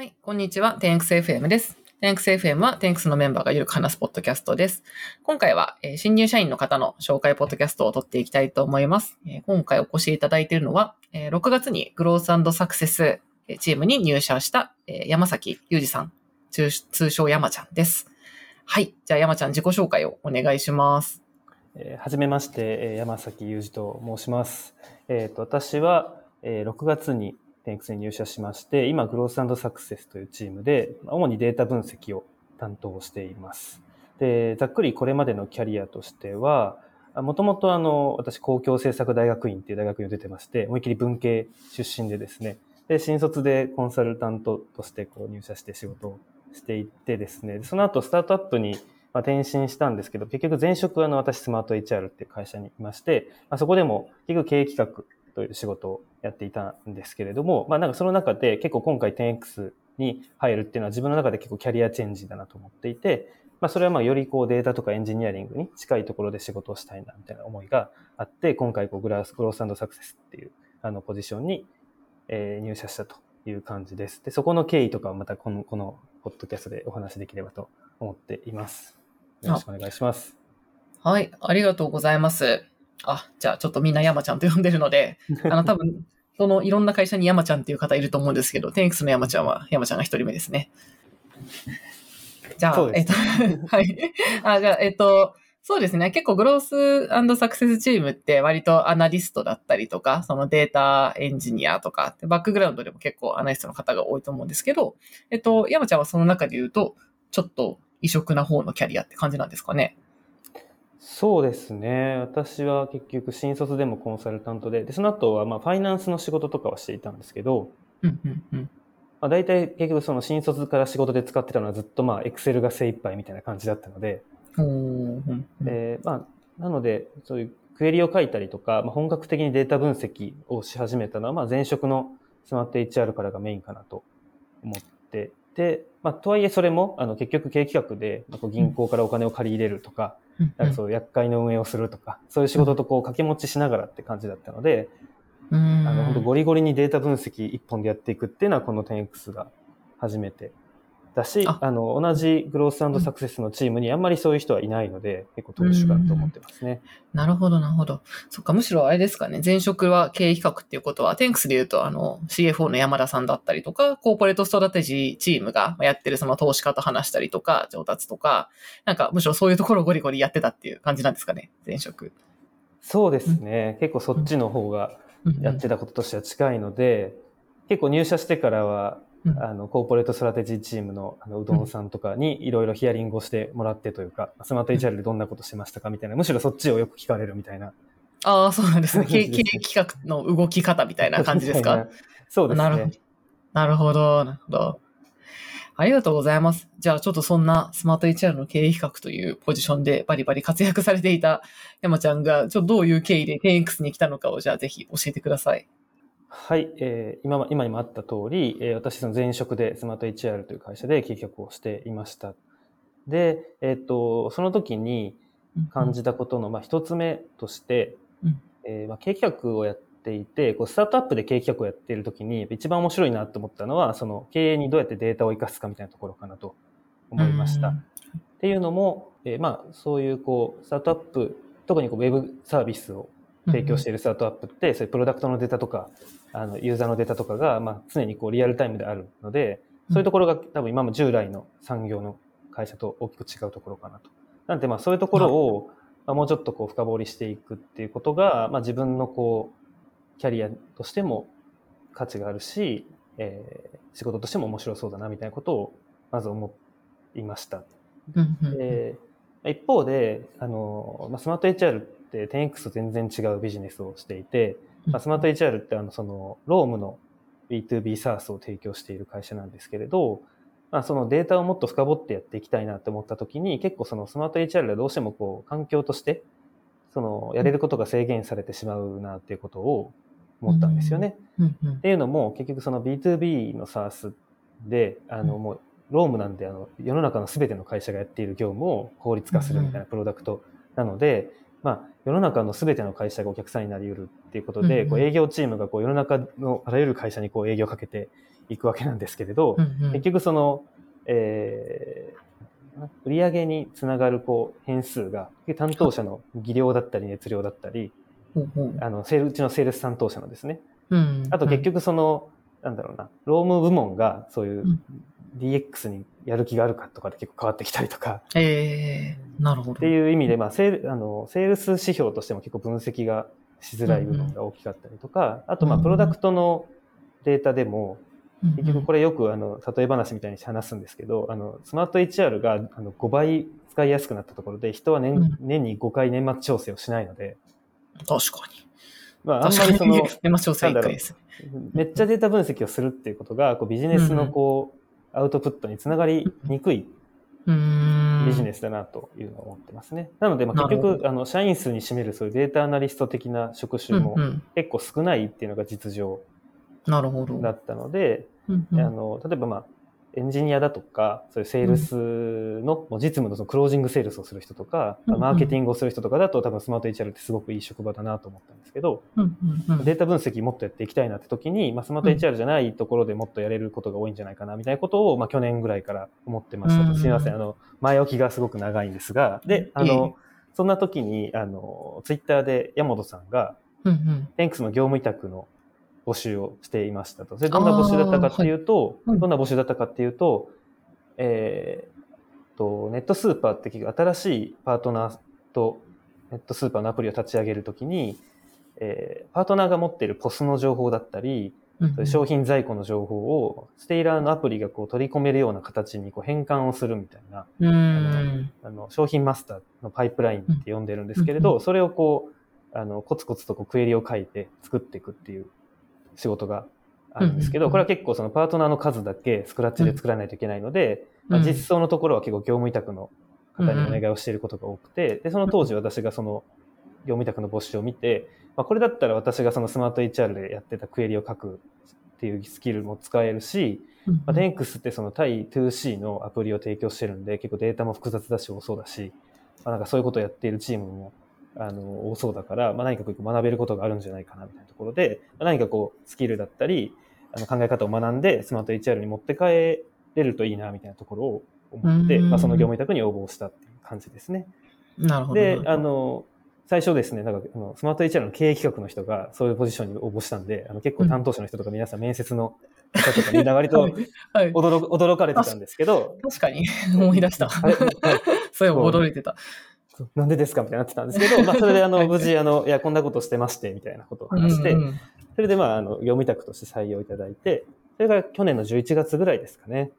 はい、こんにちは。10XFM です。10XFM は 10X のメンバーがゆるく話すポッドキャストです。今回は、えー新入社員の方の紹介ポッドキャストを撮っていきたいと思います。えー今回お越しいただいているのは、えー6月にグロースサクセスえーチームに入社した、えー山崎裕二さん、通称山ちゃんです。はい。じゃあ山ちゃん自己紹介をお願いします。えーはじめまして、山崎裕二と申します。えっ、と、私は、えー6月に 10X に入社しまして、今、グロースサクセスというチームで、主にデータ分析を担当しています。で、ざっくりこれまでのキャリアとしては、もともとあの、私、公共政策大学院っていう大学に出てまして、思いっきり文系出身でですね、で、新卒でコンサルタントとしてこう入社して仕事をしていってですね、その後スタートアップにまあ、転身したんですけど、結局前職はあの私スマート HR っていう会社にいまして、まあ、そこでも結局経営企画という仕事をやっていたんですけれども、まあなんかその中で結構今回 10X に入るっていうのは自分の中で結構キャリアチェンジだなと思っていて、まあそれはまあよりこうデータとかエンジニアリングに近いところで仕事をしたいなみたいな思いがあって、今回こうグラスグロースサクセスっていうあのポジションに、えー入社したという感じです。で、そこの経緯とかはまたこの、このポッドキャストでお話しできればと思っています。よろしくお願いします。はい。ありがとうございます。あ、じゃあちょっとみんな山ちゃんと呼んでるので、あの多分、そのいろんな会社に山ちゃんっていう方いると思うんですけど、10X の山ちゃんは山ちゃんが一人目ですね。じゃあ、えっと、はい。あ、じゃあ、えっと、そうですね。結構グロースサクセスチームって割とアナリストだったりとか、そのデータエンジニアとか、バックグラウンドでも結構アナリストの方が多いと思うんですけど、えっと、山ちゃんはその中で言うと、ちょっと異色な方のキャリアって感じなんですかね。そうですね。私は結局新卒でもコンサルタントで、でその後はまあファイナンスの仕事とかはしていたんですけど、うんうんうん。まあ、大体結局その新卒から仕事で使ってたのはずっとまあ Excel が精一杯みたいな感じだったので、うんうんえーまあ、なのでそういうクエリを書いたりとか、まあ、本格的にデータ分析をし始めたのはまあ前職のスマート HR からがメインかなと思ってて、まあ、とはいえそれもあの結局経営企画でまあこう銀行からお金を借り入れるとか、なんかそう厄介の運営をするとか、そういう仕事とこう掛け持ちしながらって感じだったので、うん。あの本当ゴリゴリにデータ分析一本でやっていくっていうのはこの 10X が初めてだし、ああの同じグロースサクセスのチームにあんまりそういう人はいないので、結構特殊かなと思ってますね。なるほど、なるほど。そっか、むしろあれですかね。前職は経営企画っていうことは、10X で言うと、あの、CFO の山田さんだったりとか、コーポレートストラテジーチームがやってるその投資家と話したりとか、調達とか、なんかむしろそういうところをゴリゴリやってたっていう感じなんですかね。前職。そうですね、結構そっちの方がやってたこととしては近いので、結構入社してからは、うんあの、コーポレートストラテジーチームのあのうどんさんとかにいろいろヒアリングをしてもらってというか、 SmartHR でどんなことしてましたかみたいな、むしろそっちをよく聞かれるみたいな。ああ、そうなんですね。経営企画の動き方みたいな感じですか？なそうですなるほどね。。なるほど、なるほど。ありがとうございます。じゃあちょっとそんなスマート HR の経営企画というポジションでバリバリ活躍されていた山ちゃんが、ちょっとどういう経緯で 10X に来たのかをじゃあぜひ教えてください。はい、えー今ま、今にもあった通り、えー私その前職でスマート HR という会社で経営企画をしていました。で、えっ、と、その時に感じたことの、まあ、一つ目として、うんえーまあ、経営企画をやっていて、こうスタートアップで経営企画をやっている時に、一番面白いなと思ったのは、その経営にどうやってデータを生かすかみたいなところかなと思いました。うんっていうのも、えーまあ、そういうこう、スタートアップ、特にこうウェブサービスを提供しているスタートアップって、そういうプロダクトのデータとか、あの、ユーザーのデータとかが、まあ、常にこう、リアルタイムであるので、そういうところが多分今も従来の産業の会社と大きく違うところかなと。なんで、まあ、そういうところを、まあ、もうちょっとこう、深掘りしていくっていうことが、まあ、自分のこう、キャリアとしても価値があるし、えー仕事としても面白そうだな、みたいなことを、まず思いました。で一方で、あの、まあ、スマート HR って 10X と全然違うビジネスをしていて、まあ、スマート HR ってあの、その、ロームの B2B サースを提供している会社なんですけれど、まあ、そのデータをもっと深掘ってやっていきたいなって思った時に、結構そのスマート HR でどうしてもこう、環境として、その、やれることが制限されてしまうなっていうことを思ったんですよね。っていうのも、結局その B2B の SaaS で、あの、うんもう、ロームなんで、あの、世の中の全ての会社がやっている業務を効率化するみたいなプロダクトなので、まあ、世の中の全ての会社がお客さんになり得るっていうことで、うん。こう営業チームがこう世の中のあらゆる会社にこう営業をかけていくわけなんですけれど、うんうん。結局その、えー売上につながるこう変数が担当者の技量だったり熱量だったり、ほうほう。あのセールうちのセールス担当者のですね、うん。あと結局その、なんだろうな、労務部門がそういううん DX にやる気があるかとかで結構変わってきたりとか、ええなるほど。っていう意味で、まあ、セール、あの、セールス指標としても結構分析がしづらい部分が大きかったりとか、あと、まあ、うんプロダクトのデータでも、結局これ、れよく、あの、例え話みたいに話すんですけど、あの、スマート HR が、あの、5倍使いやすくなったところで、人は年、うん年に5回年末調整をしないので、確かに。まあ、あんま。りその、年末調整1回ですね。めっちゃデータ分析をするっていうことが、こうビジネスのこう、アウトプットにつながりにくい。ビジネスだなというのを思ってますね。なので、まあ、結局、あの、社員数に占めるそういうデータアナリスト的な職種も結構少ないっていうのが実情。だったので、うんうんあの、例えばまあ、エンジニアだとか、そういうセールスの、もう実務のそのクロージングセールスをする人とか、うんうんマーケティングをする人とかだと多分スマート HR ってすごくいい職場だなと思ったんですけど、うんうんうん。データ分析もっとやっていきたいなって時に、まあ、スマート HR じゃないところでもっとやれることが多いんじゃないかなみたいなことを、まあ、去年ぐらいから思ってましたと。うんすみません。あの、前置きがすごく長いんですが、で、あの、そんな時に、あの、ツイッターで山本さんが、うんうん。テンクスの業務委託の募集をしていましたと。それどんな募集だったかっていうと、はい。どんな募集だったかっていうと、えーと、ネットスーパーって新しいパートナーとネットスーパーのアプリを立ち上げるときに、えーパートナーが持っているポスの情報だったり、商品在庫の情報をステイラーのアプリがこう取り込めるような形にこう変換をするみたいな。あの商品マスターのパイプラインって呼んでるんですけれうん。ど、それをこう、あの、コツコツとこうクエリを書いて作っていくっていう仕事があるんですけど、うんこれは結構そのパートナーの数だけスクラッチで作らないといけないので、まあ、うん。実装のところは結構業務委託の方にお願いをしていることが多くて、で、その当時私がその業務委託の募集を見て、まあ、これだったら私がそのスマート HR でやってたクエリを書くっていうスキルも使えるし、うんまあ、テンクスってその対 2C のアプリを提供してるんで、結構データも複雑だし多そうだし、まあ、なんかそういうことをやっているチームもあの多そうだから、まあ、何かこう学べることがあるんじゃないかなみたいなところで、まあ、何かこうスキルだったり、あの考え方を学んでスマート HR に持って帰れるといいなみたいなところを思って、うんまあ、その業務委託に応募したっていう感じですね。なるほど。で、あの、最初ですね、なんか、あのスマート HR の経営企画の人がそういうポジションに応募したんで、あの結構担当者の人とか皆さん面接の方とかみんな割と 驚驚かれてたんですけど、確かに思い出した。そういえば驚いてた。なんでですかみたいになってたんですけど、まあそれであの、無事あの、いや、こんなことしてまして、みたいなことを話して、うんうんそれでまあ、あの、業務委託として採用いただいて、それが去年の11月ぐらいですかね。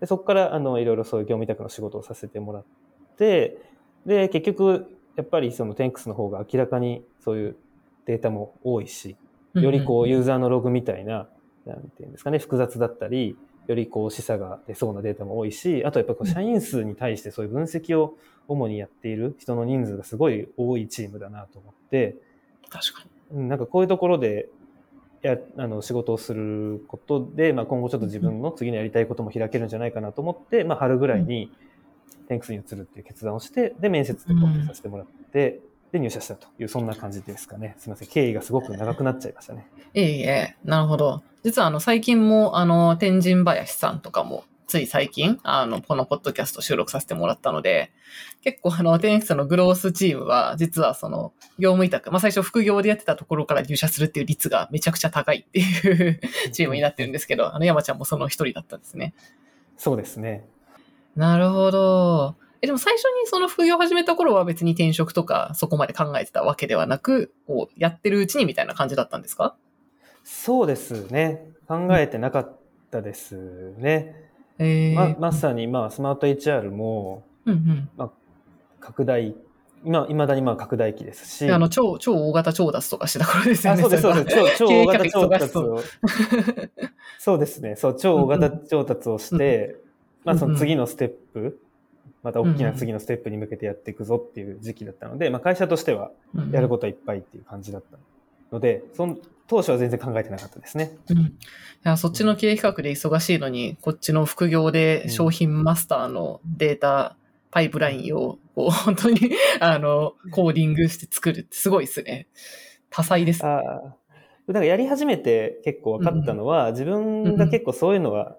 でそこから、あの、いろいろそういう業務委託の仕事をさせてもらって、で、結局、やっぱりそのテンクスの方が明らかにそういうデータも多いし、よりこうユーザーのログみたいな、なんていうんですかね、複雑だったり、よりこう示唆が出そうなデータも多いし、あとやっぱこう社員数に対してそういう分析を主にやっている人の人数がすごい多いチームだなと思って、確かに。うんなんかこういうところで、や、あの、仕事をすることで、まあ今後ちょっと自分の次のやりたいことも開けるんじゃないかなと思って、まあ春ぐらいに、テンクスに移るっていう決断をして、で、面接でコンペさせてもらって、で、入社したという、そんな感じですかね。すみません。経緯がすごく長くなっちゃいましたね。ええええ、なるほど。実はあの、最近も、あの、天神林さんとかも、つい最近、あの、このポッドキャスト収録させてもらったので、結構あの、テンクスのグロースチームは、実はその、業務委託、まあ最初副業でやってたところから入社するっていう率がめちゃくちゃ高いっていう チームになってるんですけど、あの、山ちゃんもその一人だったんですね。そうですね。なるほど。え、でも最初にその副業を始めた頃は別に転職とかそこまで考えてたわけではなく、こう、やってるうちにみたいな感じだったんですか？そうですね。考えてなかったですね。ええま、まさに、まあ、スマート HR も、うんうん。拡大、今、未だにまあ拡大期ですし。あの、超、超大型調達とかしてた頃ですよあ、ね。そうです、そうです。超超大型を。そうですね。そう、超大型調達をして、まあその次のステップ、また大きな次のステップに向けてやっていくぞっていう時期だったので、まあ会社としてはやることはいっぱいっていう感じだったので、その当初は全然考えてなかったですね。うん。いや、そっちの経営企画で忙しいのに、こっちの副業で商品マスターのデータ、パイプラインを、こう、本当に、あの、コーディングして作るってすごいですね。多彩です。ああ。なんかやり始めて結構分かったのは、自分が結構そういうのは、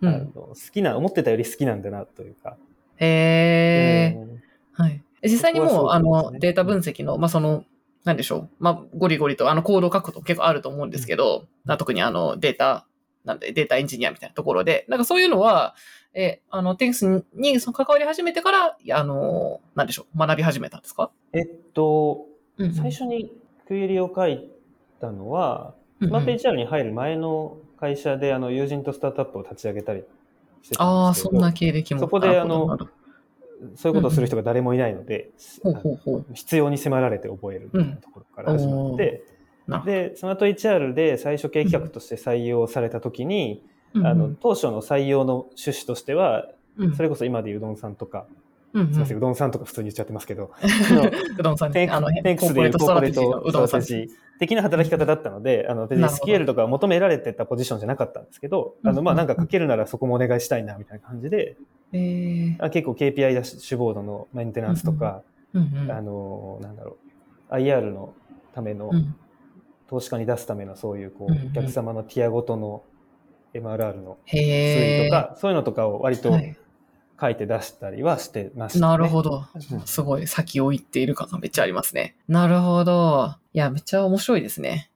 うんあの好きな、思ってたより好きなんだなというか。へー。うん。はい。え実際にもう、そこはあの、データ分析の、まあ、その、なんでしょう。まあ、ゴリゴリと、あの、コードを書くこと結構あると思うんですけど、まあ特にあの、データ、なんで、データエンジニアみたいなところで、なんかそういうのは、え、あの、テンスにその関わり始めてから、あの、なんでしょう、学び始めたんですか？えっと、うん最初にクエリを書いたのは、うんスマート HR に入る前の会社で、あの、友人とスタートアップを立ち上げたりしてたああ、んですけど、そんな経歴も。そこであのそういうことをする人が誰もいないので。必要に迫られて覚えるみたいなところから始まって、なるほど。で、スマート HR で最初経営企画として採用されたときに、うんあの、当初の採用の趣旨としては、うん。それこそ今でいううどんさんとか、うんうん。すみません、うどんさんとか普通に言っちゃってますけど、うどんさんね、あの、10X でいうコーポレートうどんさんストラテジー的な働き方だったので、あの、別にスケールとか求められてたポジションじゃなかったんですけど、あの、まあ、うんなんか書けるならそこもお願いしたいな、みたいな感じで、えー。あ結構 KPI ダッシュボードのメンテナンスとか、あの、なんだろう、IR のための、うん。投資家に出すためのそういう、こうお客様のティアごとの MRR の。推移とか、そういうのとかを割とはい書いて出したりはしてました、ね。なるほど。うんすごい先を行っている感がめっちゃありますね。なるほど。いや、めっちゃ面白いですね。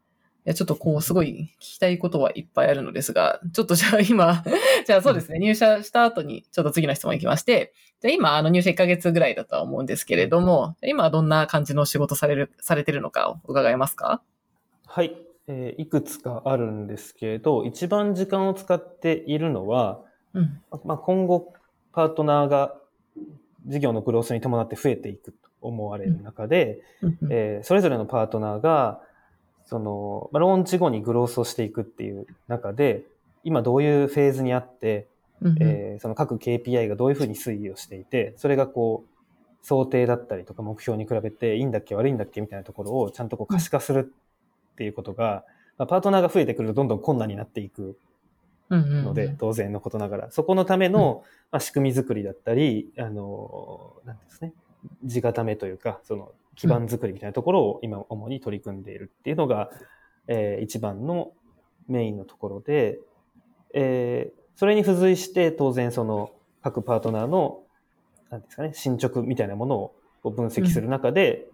いや、ちょっとこう、すごい聞きたいことはいっぱいあるのですが、ちょっとじゃあ今、じゃあそうですね、入社した後に、ちょっと次の質問いきまして、じゃあ今、あの入社1ヶ月ぐらいだとは思うんですけれども、今はどんな感じの仕事される、されてるのかを伺えますか？はい、えーいくつかあるんですけれど、一番時間を使っているのは、うん。まあ、今後、パートナーが事業のグロースに伴って増えていくと思われる中で、えーそれぞれのパートナーが、その、まあ、ローンチ後にグロースをしていくっていう中で、今どういうフェーズにあって、えーその各 KPI がどういうふうに推移をしていて、それがこう、想定だったりとか目標に比べていいんだっけ悪いんだっけみたいなところをちゃんとこう可視化するっていうことが、まあ、パートナーが増えてくるとどんどん困難になっていくので、当然のことながら、そこのための、まあ、仕組み作りだったり、あの、なんですね、地固めというか、その基盤作りみたいなところを今主に取り組んでいるっていうのが、えー一番のメインのところで、えーそれに付随して当然その各パートナーの、なんですかね、進捗みたいなものを分析する中で、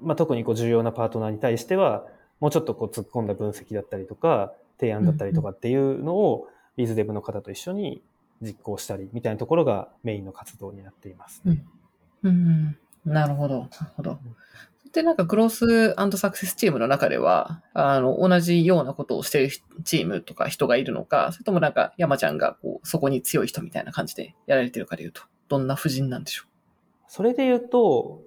まあ、特にこう重要なパートナーに対しては、もうちょっとこう突っ込んだ分析だったりとか、提案だったりとかっていうのを、ビーズデブの方と一緒に実行したりみたいなところがメインの活動になっています。うんうんなるほど。なるほど。で、なんか、グロースサクセスチームの中では、あの、同じようなことをしているチームとか人がいるのか、それともなんか、山ちゃんが、こう、そこに強い人みたいな感じでやられてるかでいうと、どんな布陣なんでしょそれで言うと、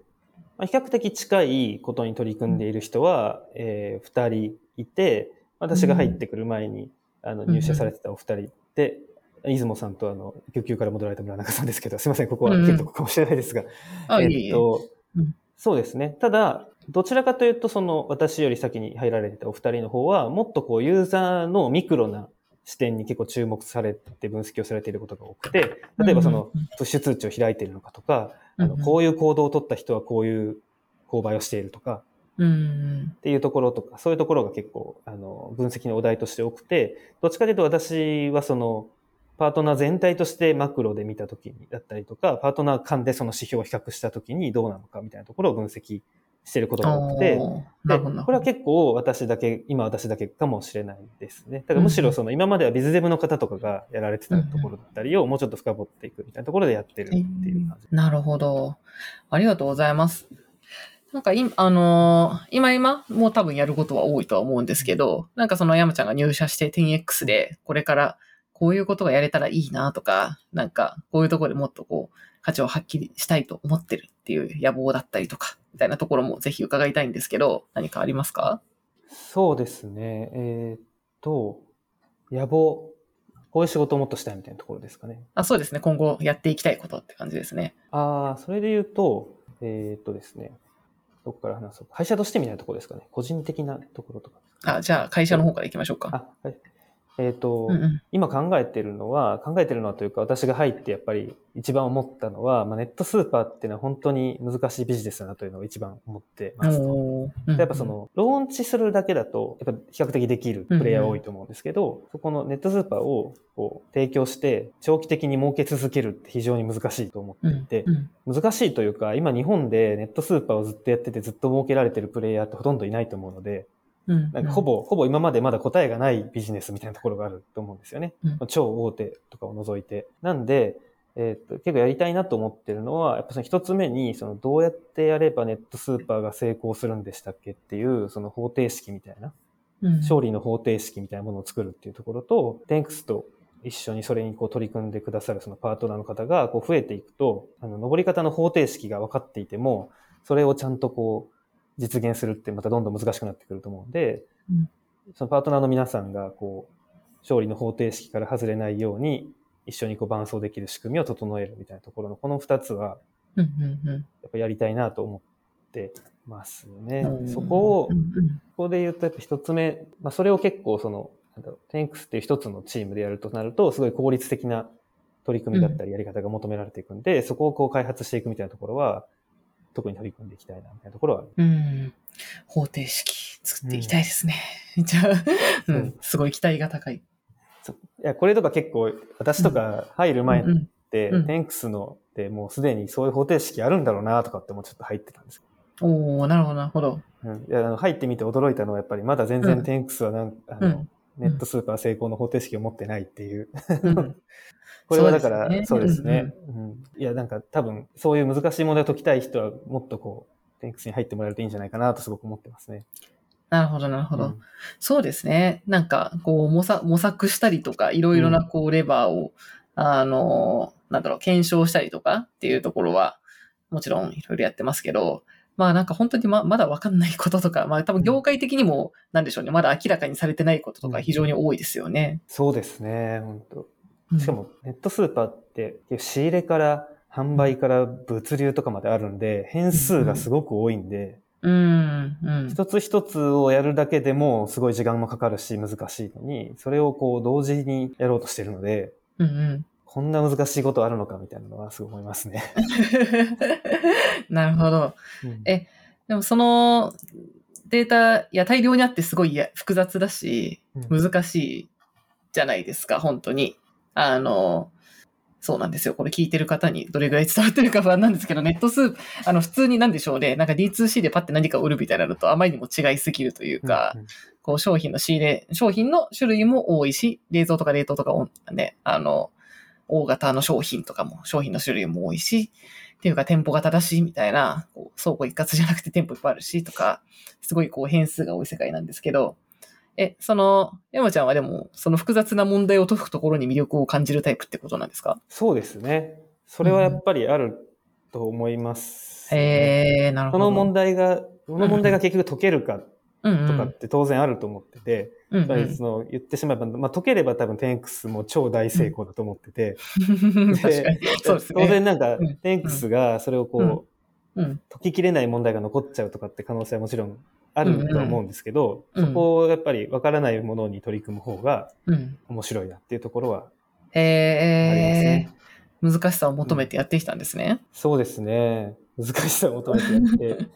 まあ比較的近いことに取り組んでいる人は、えー二人いて、私が入ってくる前に、あの、入社されてたお二人で、出雲さんとあの、救急から戻られた村中さんですけど、すいません、ここは切るとこかもしれないですが、あ、えいえ。っとうん、そうですね。ただ、どちらかというと、その、私より先に入られてたお二人の方は、もっとこう、ユーザーのミクロな視点に結構注目されて分析をされていることが多くて、例えばそのうんうん、プッシュ通知を開いているのかとか、あのうんうんこういう行動を取った人はこういう購買をしているとか、うん。っていうところとか、そういうところが結構、あの、分析のお題として多くて、どっちかというと私はその、パートナー全体としてマクロで見たときにだったりとか、パートナー間でその指標を比較したときにどうなのかみたいなところを分析していることが多くて、でこれは結構私だけ、今私だけかもしれないですね。だからむしろその今まではビズデブの方とかがやられてたところだったりをもうちょっと深掘っていくみたいなところでやってるっていう感じ。なるほど。ありがとうございます。なんか今、あのー今今、もう多分やることは多いとは思うんですけど、なんかその山ちゃんが入社して 10X で、これからこういうことがやれたらいいなとか、なんかこういうところでもっとこう、価値を発揮したいと思ってるっていう野望だったりとか、みたいなところもぜひ伺いたいんですけど、何かありますか？そうですね。えーっと、野望、こういう仕事をもっとしたいみたいなところですかね。あ、そうですね。今後やっていきたいことって感じですね。ああ、それで言うと、えーっとですね、どこから話そうか。会社としてみたいなところですかね。個人的なところとか。あ、じゃあ会社の方から行きましょうか。あ、はい。えっ、と、うんうん。今考えてるのは、考えてるのはというか、私が入ってやっぱり一番思ったのは、まあ、ネットスーパーっていうのは本当に難しいビジネスだなというのを一番思ってますと。おー。うん。やっぱその、ローンチするだけだと、やっぱ比較的できるプレイヤー多いと思うんですけど、そこのネットスーパーをこう提供して、長期的に儲け続けるって非常に難しいと思っていて、うん難しいというか、今日本でネットスーパーをずっとやっててずっと儲けられてるプレイヤーってほとんどいないと思うので、うんなんかほぼ、ほぼ今までまだ答えがないビジネスみたいなところがあると思うんですよね。うん。超大手とかを除いて。なんで、えーっと、結構やりたいなと思ってるのは、やっぱその一つ目に、そのどうやってやればネットスーパーが成功するんでしたっけっていう、その方程式みたいな、うん。勝利の方程式みたいなものを作るっていうところと、テンクスと一緒にそれにこう取り組んでくださるそのパートナーの方がこう増えていくと、あの、登り方の方程式が分かっていても、それをちゃんとこう、実現するってまたどんどん難しくなってくると思うんで、うん。そのパートナーの皆さんがこう、勝利の方程式から外れないように、一緒にこう伴走できる仕組みを整えるみたいなところの、この二つは、うんうんうん。やっぱやりたいなと思ってますね。う。んそこをうん、うん。ここで言うとやっぱ一つ目、まあそれを結構その、なんだろう、テンクスっていう一つのチームでやるとなると、すごい効率的な取り組みだったりやり方が求められていくんで、そこをこう開発していくみたいなところは、特に取り組んでいきたいな、みたいなところはある。うん。方程式作っていきたいですね。じゃあ、うそんう、すごい期待が高い。いや、これとか結構、私とか入る前っうんて、うんテンクスのってもうすでにそういう方程式あるんだろうなとかってもうちょっと入ってたんですおー、なるほど、なるほど。うん、いやあの入ってみて驚いたのはやっぱりまだ全然テンクスはなん、あのうんネットスーパー成功の方程式を持ってないっていう。うん これはだから、そそううですすね。うんいや、なんか多分、そういう難しい問題を解きたい人は、もっとこう、テンクスに入ってもらえるといいんじゃないかなとすごく思ってますね。なるほど、なるほど。うんそうですね。なんか、こう、模索模索したりとか、いろいろな、こう、レバーを、あの、なんだろう、検証したりとかっていうところは、もちろんいろいろやってますけど、まあなんか本当にままだわかんないこととか、まあ多分業界的にも、なんでしょうね、まだ明らかにされてないこととか非常に多いですよね。そうですね、本当。うん。しか、も、ネットスーパーって、仕入れから販売から物流とかまであるんで、変数がすごく多いんで、うん、うん。一つ一つをやるだけでもすごい時間もかかるし難しいのに、それをこう同時にやろうとしてるので、うんうん。こんな難しいことあるのかみたいなのはすごい思いますね。なるほど。うんえでもそのデータ、いや、大量にあってすごい複雑だし、うん難しいじゃないですか、本当に。あの、そうなんですよ。これ聞いてる方にどれぐらい伝わってるか不安なんですけど、ネットスープ、あの、普通になんでしょうね。なんか D2C でパッて何か売るみたいなのとあまりにも違いすぎるというか、うんこう商品の仕入れ、商品の種類も多いし、冷蔵とか冷凍とかおね、あの、大型の商品とかも、商品の種類も多いし、っていうか店舗型だし、みたいな、こう倉庫一括じゃなくて店舗いっぱいあるし、とか、すごいこう変数が多い世界なんですけど、え、その、山ちゃんはでも、その複雑な問題を解くところに魅力を感じるタイプってことなんですか？そうですね。それはやっぱりあると思います、へえー、なるほど。その問題が、その問題が結局解けるかうんうんとかって当然あると思ってて、うんやっぱりその言ってしまえば、まあ、解ければ多分テンクスも超大成功だと思ってて、う ん確かに。そうですね。当然なんかうん、テンクスがそれをこう、うんうん。解ききれない問題が残っちゃうとかって可能性はもちろんあるとは思うんですけど、うんうんそこをやっぱり分からないものに取り組む方がうん。面白いなっていうところはありますへえね。難しさを求めてやってきたんですね。そうですね。難しさを求めてやって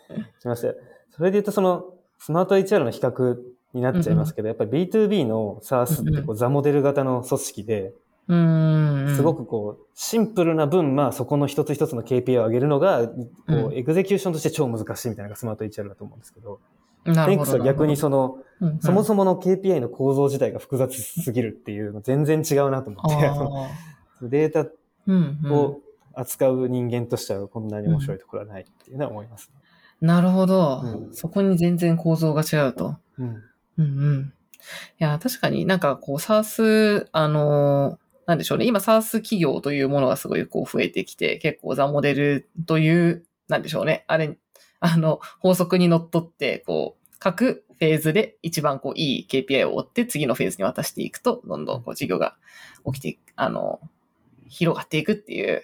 きました。それで言うとそのスマート HR の比較になっちゃいますけど、やっぱり B2B の SARS ってこうザモデル型の組織で、うーん。すごくこう、シンプルな分、まあそこの一つ一つの KPI を上げるのが、こうう、エグゼキューションとして超難しいみたいなのがスマート HR だと思うんですけど、なるほど。テンクスは逆にその、うんうん、そもそもの KPI の構造自体が複雑すぎるっていうの全然違うなと思って、データを扱う人間としてはこんなに面白いところはないっていうのは思います、なるほど、うんそこに全然構造が違うと。うん。うんうん。いや、確かになんかこう、SARS、あのーなんでしょうね。今、SARS 企業というものがすごいこう増えてきて、結構ザモデルという、なんでしょうね。あれ、あの、法則にのっとって、こう、各フェーズで一番こう、いい KPI を追って、次のフェーズに渡していくと、どんどんこう、事業が起きてあの、広がっていくっていう、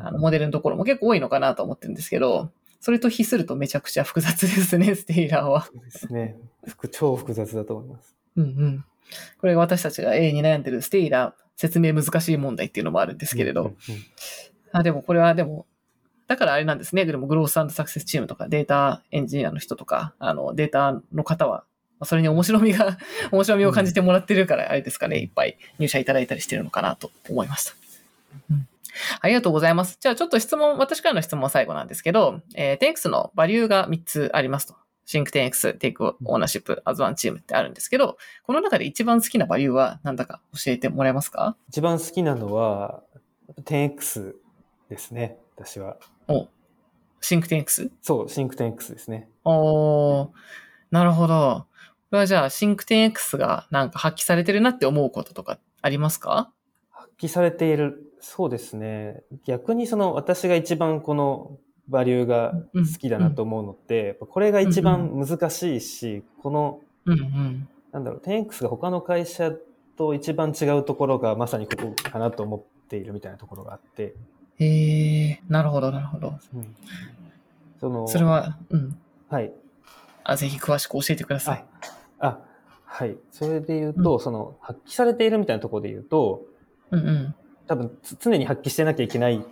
あの、モデルのところも結構多いのかなと思ってるんですけど、それと比するとめちゃくちゃ複雑ですね、ステイラーは。そうですね。複超複雑だと思います。うんうん。これが私たちが A に悩んでるステイラー説明難しい問題っていうのもあるんですけれど、うんうんあ、でもこれはでも、だからあれなんですね。でもグロースサクセスチームとかデータエンジニアの人とか、あのデータの方は、まあそれに面白みが、面白みを感じてもらってるから、あれですかね、いっぱい入社いただいたりしてるのかなと思いました。うん ありがとうございます。じゃあちょっと質問、私からの質問は最後なんですけど、えー、10X のバリューが3つありますと。Think 10X、Take Ownership as One Team ってあるんですけど、この中で一番好きなバリューは何だか教えてもらえますか？一番好きなのは、10X ですね、私は。お、Think 10X? そう、Sync 10X ですね。おー、なるほど。これはじゃあ、シンク 10X がなんか発揮されてるなって思うこととかありますか？発揮されている。そうですね。逆にその私が一番このバリューが好きだなと思うのって、やっぱこれが一番難しいし、この、うんうん。なんだろう、10X が他の会社と一番違うところがまさにここかなと思っているみたいなところがあって、へえ、なるほど、なるほど。うんその、それは、うん。はい。あ、ぜひ詳しく教えてください。あ、はい。それで言うと、その、発揮されているみたいなところで言うと、うんうん。多分つ常に発揮してなきゃいけない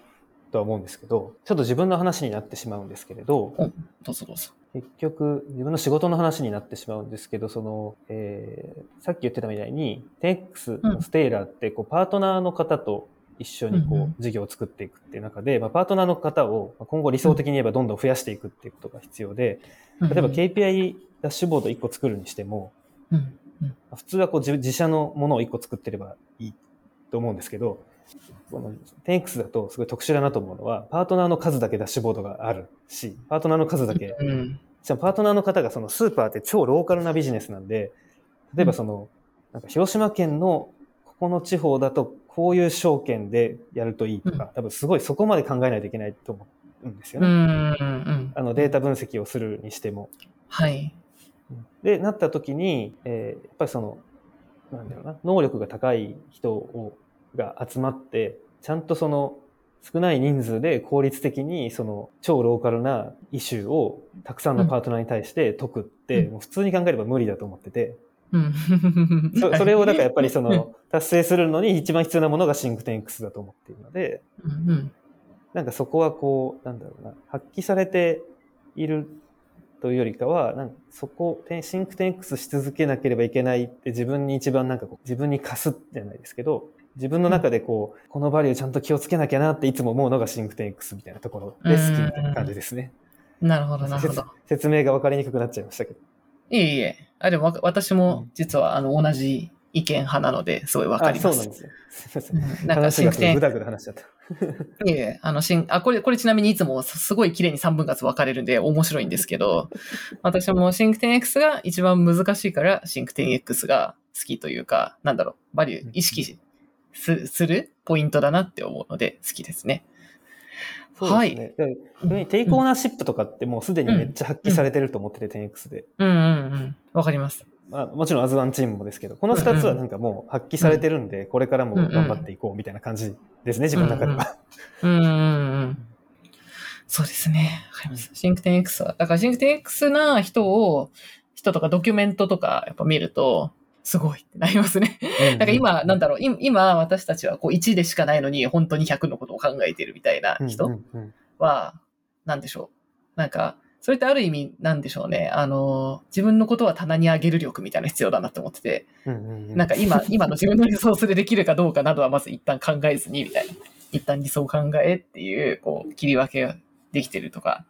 とは思うんですけど、ちょっと自分の話になってしまうんですけれど、どうぞどうぞ。結局、自分の仕事の話になってしまうんですけど、その、えーさっき言ってたみたいに、10X のステイラーって、こう、パートナーの方と一緒にこうんうんう、事業を作っていくっていう中で、まあ、パートナーの方をまあ今後理想的に言えばどんどん増やしていくっていうことが必要で、例えば KPI ダッシュボード1個作るにしても、うんうん普通はこう自自社のものを1個作ってればいいと思うんですけど、この 10X だとすごい特殊だなと思うのは、パートナーの数だけダッシュボードがあるし、パートナーの数だけうん。しかもパートナーの方がそのスーパーって超ローカルなビジネスなんで、例えばその、なんか広島県のここの地方だとこういう証券でやるといいとか、多分すごいそこまで考えないといけないと思うんですよね。あのデータ分析をするにしても。はい。で、なった時に、えーやっぱりその、なんだろうな、能力が高い人をが集まって、ちゃんとその少ない人数で効率的にその超ローカルなイシューをたくさんのパートナーに対して解くって、うん。もう普通に考えれば無理だと思ってて、うん。そそれをだからやっぱりそうんの達成するのに一番必要なものが Think 10X だと思っているので、うんうん。なんかそこはこう、なんだろうな、発揮されているというよりかは、なんかそこ、て Think 10X し続けなければいけないって自分に一番なんかこう、自分に課すじゃないですけど、自分の中でこう、このバリューちゃんと気をつけなきゃなっていつも思うのが Think 10X みたいなところで好きみたいな感じですね。なるほど、なるほど。説明が分かりにくくなっちゃいましたけど。いえいえ。あ、でも私も実はあの同じ意見派なので、すごいわかります。あそうなんですよ。すいません。うんなんか話 Think 10 ぐだぐだ話しちゃった。いえいえ、あの、しん、あ、これ、これちなみにいつもすすごい綺麗に3分割分かれるんで面白いんですけど、私もシンクテン X が一番難しいから、シンクテン X が好きというか、なんだろう、バリュー、意識すするポイントだなって思うので好きですね。そうですね。で逆に Take Ownership とかってもうすでにめっちゃ発揮されてると思ってて、10X で。うんうんうん。わかります。まあ、もちろんアズワンチームもですけど、この二つはなんかもう発揮されてるんで、これからも頑張っていこうみたいな感じですね、自分の中では。うんうんうん。そうですね。わかります。シンクテン X は、だからシンクテン X な人を、人とかドキュメントとかやっぱ見ると、すごいってなりますね。なんか今、なんだろう、今今私たちはこう1でしかないのに本当に100のことを考えてるみたいなうん人は、なんでしょう。なんか、それってある意味なんでしょうね。あの、自分のことは棚に上げる力みたいなの必要だなって思ってて、なんか今、今の自分のリソースでできるかどうかなどはまず一旦考えずに、みたいな。一旦理想を考えっていう、こう、切り分けができてるとか、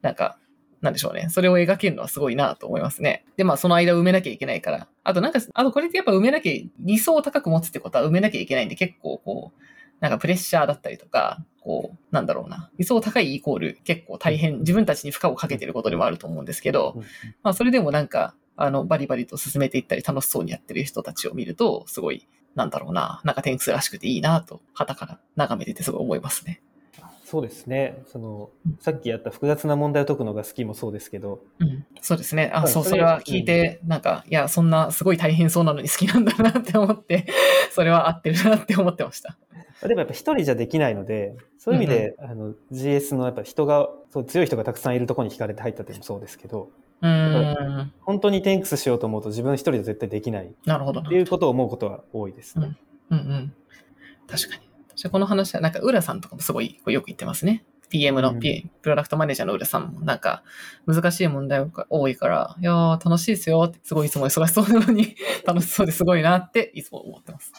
なんか、なんでしょうね。それを描けるのはすごいなと思いますね。で、まあその間を埋めなきゃいけないから。あとなんか、あとこれってやっぱ埋めなきゃ、理想を高く持つってことは埋めなきゃいけないんで結構こう、なんかプレッシャーだったりとか、こう、なんだろうな。理想高いイコール結構大変、自分たちに負荷をかけてることでもあると思うんですけど、まあそれでもなんか、あの、バリバリと進めていったり楽しそうにやってる人たちを見ると、すごい、なんだろうな、なんか天空らしくていいなと、旗から眺めててすごい思いますね。そうですね。その、さっきやった複雑な問題を解くのが好きもそうですけど、うん。そうですね。あ、はいそう、それは聞いて、なんか、いや、そんなすごい大変そうなのに好きなんだなって思って、それは合ってるなって思ってました。でもやっぱ一人じゃできないので、そういう意味で、あの、GS のやっぱ人が、そう強い人がたくさんいるところに惹かれて入ったっていうのもそうですけど、うーん。本当に 10X しようと思うと自分一人で絶対できないっなるほどなていうことを思うことは多いですね。うんうん。確かに。私はこの話は、なんか、浦さんとかもすごいこうよく言ってますね。PM の、うん P プロダクトマネージャーの浦さんも、なんか、難しい問題が多いから、いやー、楽しいですよって、すごいいつも忙しそうなのに、楽しそうですごいなって、いつも思ってます。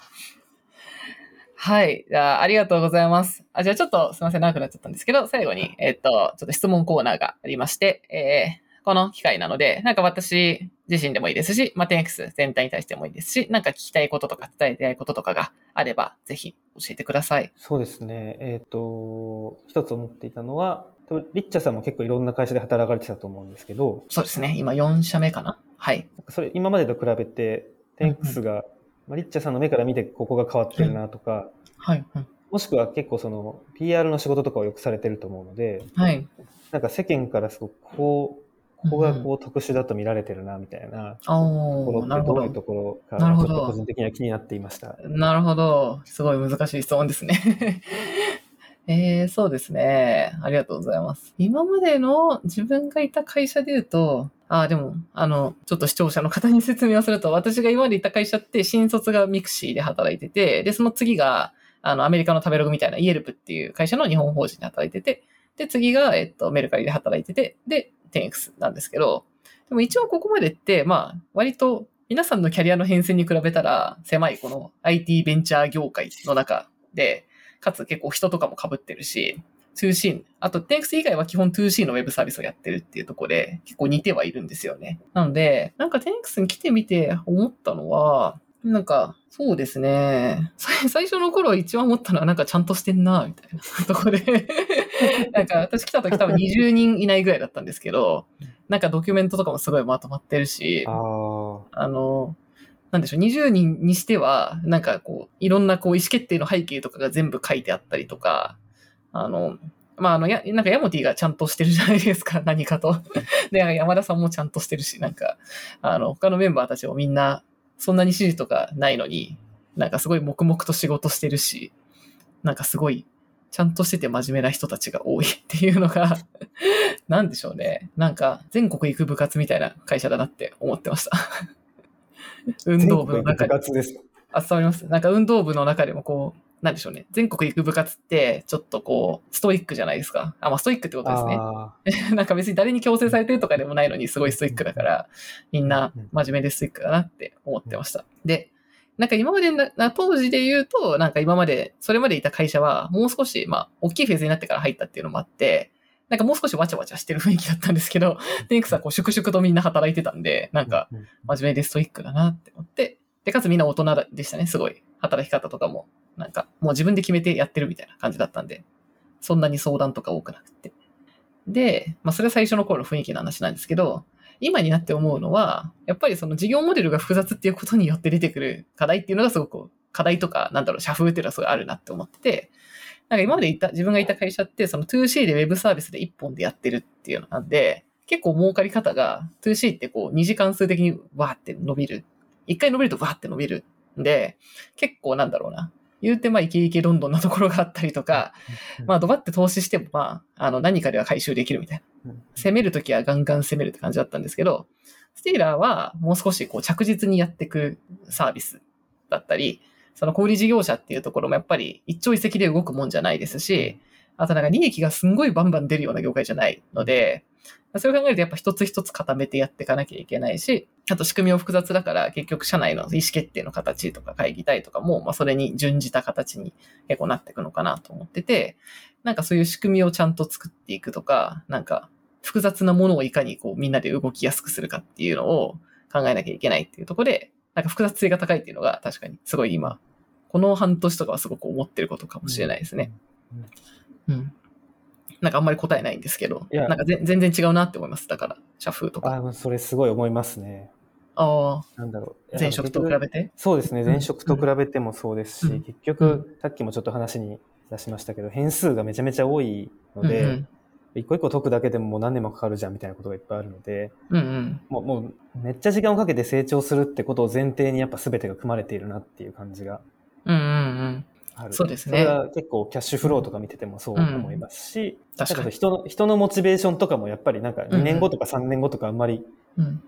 はい。じゃあ、ありがとうございます。あ、じゃあちょっとすいません、長くなっちゃったんですけど、最後に、えっと、ちょっと質問コーナーがありまして、えーこの機会なので、なんか私自身でもいいですし、まあ、10X 全体に対してもいいですし、なんか聞きたいこととか伝えたいこととかがあれば、ぜひ教えてください。そうですね。えっ、と、一つ思っていたのは、リッチャさんも結構いろんな会社で働かれてたと思うんですけど、そうですね。今4社目かな？はい。それ今までと比べて、10X が、まあ、リッチャさんの目から見てここが変わってるなとか、はい。うんもしくは結構その PR の仕事とかをよくされてると思うので、はい。なんか世間からすごくこう、ここがこう特殊だと見られてるなみたいなところおー、なるほど。ってどういうところか、なるほどちょっと個人的には気になっていました。なるほど。すごい難しい質問ですね。えー、そうですね。ありがとうございます。今までの自分がいた会社で言うと、あ、でも、あの、ちょっと視聴者の方に説明をすると、私が今までいた会社って、新卒がミクシィで働いてて、で、その次が、あの、アメリカの食べログみたいなイエルプっていう会社の日本法人で働いてて、で、次が、えっと、メルカリで働いてて、で、10X なんですけど、でも一応ここまでって、まあ、割と皆さんのキャリアの変遷に比べたら、狭いこの IT ベンチャー業界の中で、かつ結構人とかも被ってるし、2C、あと 10X 以外は基本 2C のウェブサービスをやってるっていうところで結構似てはいるんですよね。なので、なんか 10X に来てみて思ったのは、なんか、そうですね。最最初の頃一番思ったのはなんかちゃんとしてんな、みたいな ところで。なんか私来た時多分20人いないぐらいだったんですけど、なんかドキュメントとかもすごいまとまってるし、あの、なんでしょう、20人にしては、なんかこう、いろんなこう意思決定の背景とかが全部書いてあったりとか、あの、まあ、あの、や、なんかヤモティがちゃんとしてるじゃないですか、何かと。で、山田さんもちゃんとしてるし、なんか、あの、他のメンバーたちもみんな、そんなに指示とかないのに、なんかすごい黙々と仕事してるし、なんかすごい、ちゃんとしてて真面目な人たちが多いっていうのが、なんでしょうね。なんか、全国行く部活みたいな会社だなって思ってました。運動部の中部で。活です。あ、伝わります？なんか運動部の中でもこう、なんでしょうね。全国行く部活って、ちょっとこう、ストイックじゃないですか。あ、まあストイックってことですね。あ なんか別に誰に強制されてるとかでもないのにすごいストイックだから、みんな真面目でストイックだなって思ってました。で、なんか今までな、な当時で言うと、なんか今まで、それまでいた会社は、もう少し、まあ、大きいフェーズになってから入ったっていうのもあって、なんかもう少しわちゃわちゃしてる雰囲気だったんですけど、テンクスはこう、粛々とみんな働いてたんで、なんか、うん真面目でストイックだなって思って、で、かつみんな大人でしたね、すごい。働き方とかも、なんか、もう自分で決めてやってるみたいな感じだったんで、そんなに相談とか多くなくて。で、まあ、それは最初の頃の雰囲気の話なんですけど、今になって思うのは、やっぱりその事業モデルが複雑っていうことによって出てくる課題っていうのがすごく、課題とか、なんだろう、社風っていうのはすごいあるなって思ってて、なんか今までいた、自分がいた会社って、その 2C でウェブサービスで1本でやってるっていうのなんで、結構儲かり方が 2C ってこう2時間数的にわーって伸びる。一回伸びるとわーって伸びるんで、結構なんだろうな。言うてまあイケイケロンドンなところがあったりとか、まあドバって投資してもまあ、あの何かでは回収できるみたいな。うん攻めるときはガンガン攻めるって感じだったんですけど、スティーラーはもう少しこう着実にやっていくサービスだったり、その小売事業者っていうところもやっぱり一朝一夕で動くもんじゃないですし、あとなんか利益がすんごいバンバン出るような業界じゃないので、それを考えるとやっぱ一つ一つ固めてやっていかなきゃいけないし、あと仕組みも複雑だから結局社内の意思決定の形とか会議体とかも、まあそれに準じた形に結構なっていくのかなと思ってて、なんかそういう仕組みをちゃんと作っていくとか、なんか複雑なものをいかにこうみんなで動きやすくするかっていうのを考えなきゃいけないっていうところで、なんか複雑性が高いっていうのが確かにすごい今、この半年とかはすごく思ってることかもしれないですね。うん。なんかあんまり答えないんですけど、いやなんかぜ全然違うなって思います。だから、社風とか。ああ、それすごい思いますね。ああ、なんだろう。前職と比べて？そうですね。前職と比べてもそうですし、うん結局、さっきもちょっと話に出しましたけど、変数がめちゃめちゃ多いので、うんうん一個一個解くだけでももう何年もかかるじゃんみたいなことがいっぱいあるので、うんうん。もうもうめっちゃ時間をかけて成長するってことを前提にやっぱ全てが組まれているなっていう感じが。ある。そうですねそれは結構キャッシュフローとか見ててもそう思いますし、確かに。なんか人の、人のモチベーションとかもやっぱりなんか2年後とか3年後とかあんまりうん。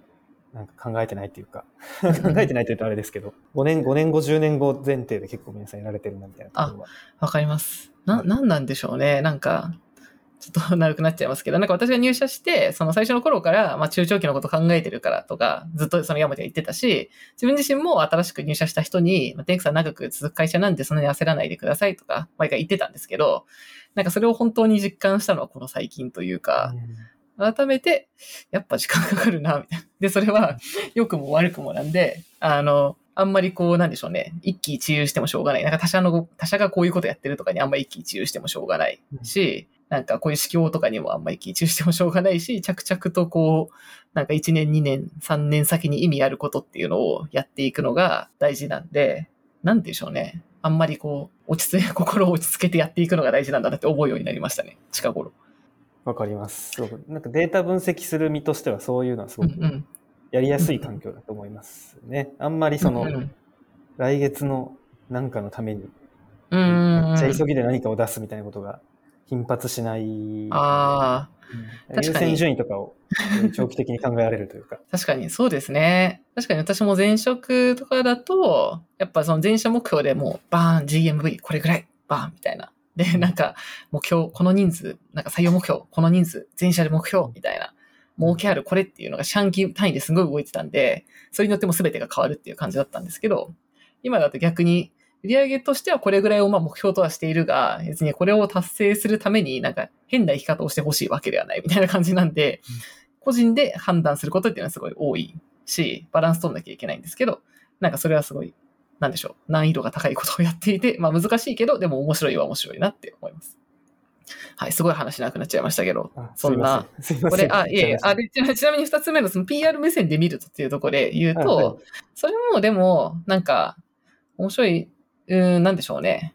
なんか考えてないっていうか、う ん考えてないというとあれですけど、5年、5年後、10年後前提で結構皆さんやられてるなみたいなところは。わかります。な、なんなんでしょうね。なんか、ちょっと長くなっちゃいますけど、なんか私が入社して、その最初の頃から、まあ中長期のこと考えてるからとか、ずっとその山では言ってたし、自分自身も新しく入社した人に、まあ、テンクさん長く続く会社なんでそんなに焦らないでくださいとか、毎回言ってたんですけど、なんかそれを本当に実感したのはこの最近というか、改めて、やっぱ時間かかるな、みたいな。で、それは、良くも悪くもなんで、あの、あんまりこう、なんでしょうね。一喜一憂してもしょうがない。なんか他社の、他社がこういうことやってるとかにあんまり一喜一憂してもしょうがないし、なんかこういう指標とかにもあんまり一喜一憂してもしょうがないし、着々とこう、なんか1年、2年、3年先に意味あることっていうのをやっていくのが大事なんで、なんでしょうね。あんまりこう、落ち着い、心を落ち着けてやっていくのが大事なんだなって思うようになりましたね。近頃。わかります。すごくなんかデータ分析する身としてはそういうのはすごくうんうん。やりやすい環境だと思いますね。あんまりその、うんうん来月の何かのために、うんめっちゃ急ぎで何かを出すみたいなことが頻発しない。ああ、うん確かに優先順位とかを長期的に考えられるというか。確かにそうですね。確かに私も前職とかだと、やっぱその前者目標でもうバーン GMV これぐらい、バーンみたいな。で、なんか目標、この人数、なんか採用目標、この人数、前者で目標みたいな。儲けあるこれっていうのが四半期単位ですごい動いてたんで、それによっても全てが変わるっていう感じだったんですけど、今だと逆に売上としてはこれぐらいをまあ目標とはしているが、別にこれを達成するためになんか変な生き方をしてほしいわけではないみたいな感じなんで、個人で判断することっていうのはすごい多いし、バランス取んなきゃいけないんですけど、なんかそれはすごい、なんでしょう、難易度が高いことをやっていて、まあ難しいけど、でも面白いは面白いなって思います。はい、すごい話なくなっちゃいましたけど、あそんな。これ、あ、いえいえ、あ、で、ちなみに二つ目のその PR 目線で見るとっていうところで言うと、はいはいそれもでも、なんか、面白い、うーん、なんでしょうね。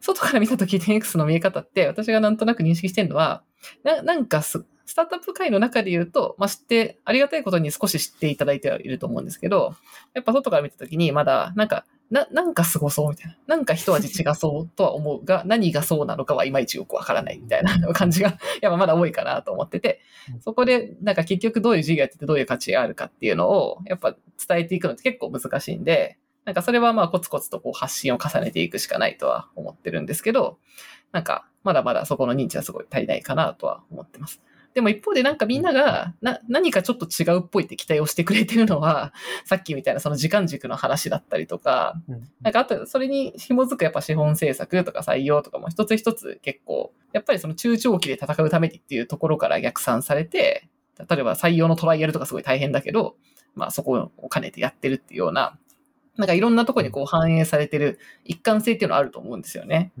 外から見たとき 10X の見え方って、私がなんとなく認識してるのは、ななんかス、スタートアップ界の中で言うと、まあ、知って、ありがたいことに少し知っていただいてはいると思うんですけど、やっぱ外から見たときに、まだ、なんか、な、なんかすごそうみたいな。なんか一味違そうとは思うが、何がそうなのかはいまいちよくわからないみたいな 感じが、やっぱまだ多いかなと思ってて、そこで、なんか結局どういう事業やっててどういう価値があるかっていうのを、やっぱ伝えていくのって結構難しいんで、なんかそれはまあコツコツとこう発信を重ねていくしかないとは思ってるんですけど、なんかまだまだそこの認知はすごい足りないかなとは思ってます。でも一方でなんかみんながな何かちょっと違うっぽいって期待をしてくれてるのは、さっきみたいなその時間軸の話だったりとか、うん。なんかあと、それに紐づくやっぱ資本政策とか採用とかも一つ一つ結構、やっぱりその中長期で戦うためにっていうところから逆算されて、例えば採用のトライアルとかすごい大変だけど、まあそこを兼ねてやってるっていうような、なんかいろんなところにこう反映されてる一貫性っていうのはあると思うんですよね。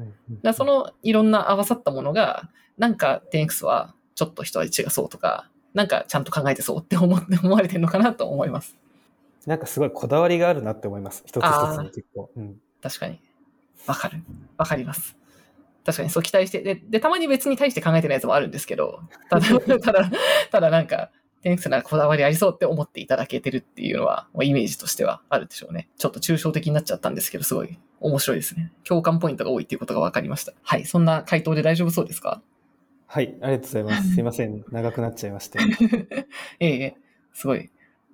だそのいろんな合わさったものが、なんか 10X はちょっと一味違そうとか、なんかちゃんと考えてそうって思って思われてるのかなと思います。なんかすごいこだわりがあるなって思います。一つ一つに結構。うん確かに。わかる。わかります。確かにそう期待して、で、で、たまに別に対して考えてないやつもあるんですけど、ただ、ただ、ただなんか、テンクスならこだわりありそうって思っていただけてるっていうのは、もうイメージとしてはあるでしょうね。ちょっと抽象的になっちゃったんですけど、すごい面白いですね。共感ポイントが多いっていうことが分かりました。はい。そんな回答で大丈夫そうですか？はい、ありがとうございます。すいません。長くなっちゃいまして。ええ、すごい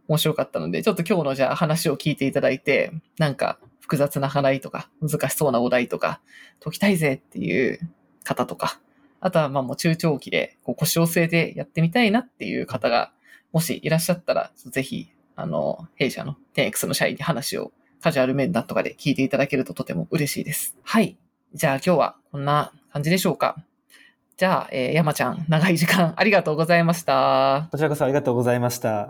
面白かったので、ちょっと今日のじゃあ話を聞いていただいて、なんか複雑な課題とか、難しそうなお題とか、解きたいぜっていう方とか、あとはまあもう中長期でこう腰を据えてやってみたいなっていう方が、もしいらっしゃったら、ぜひ、あの、弊社の 10X の社員に話をカジュアル面談とかで聞いていただけるととても嬉しいです。はい。じゃあ今日はこんな感じでしょうか。じゃあ、えー山ちゃん、長い時間ありがとうございました。こちらこそありがとうございました。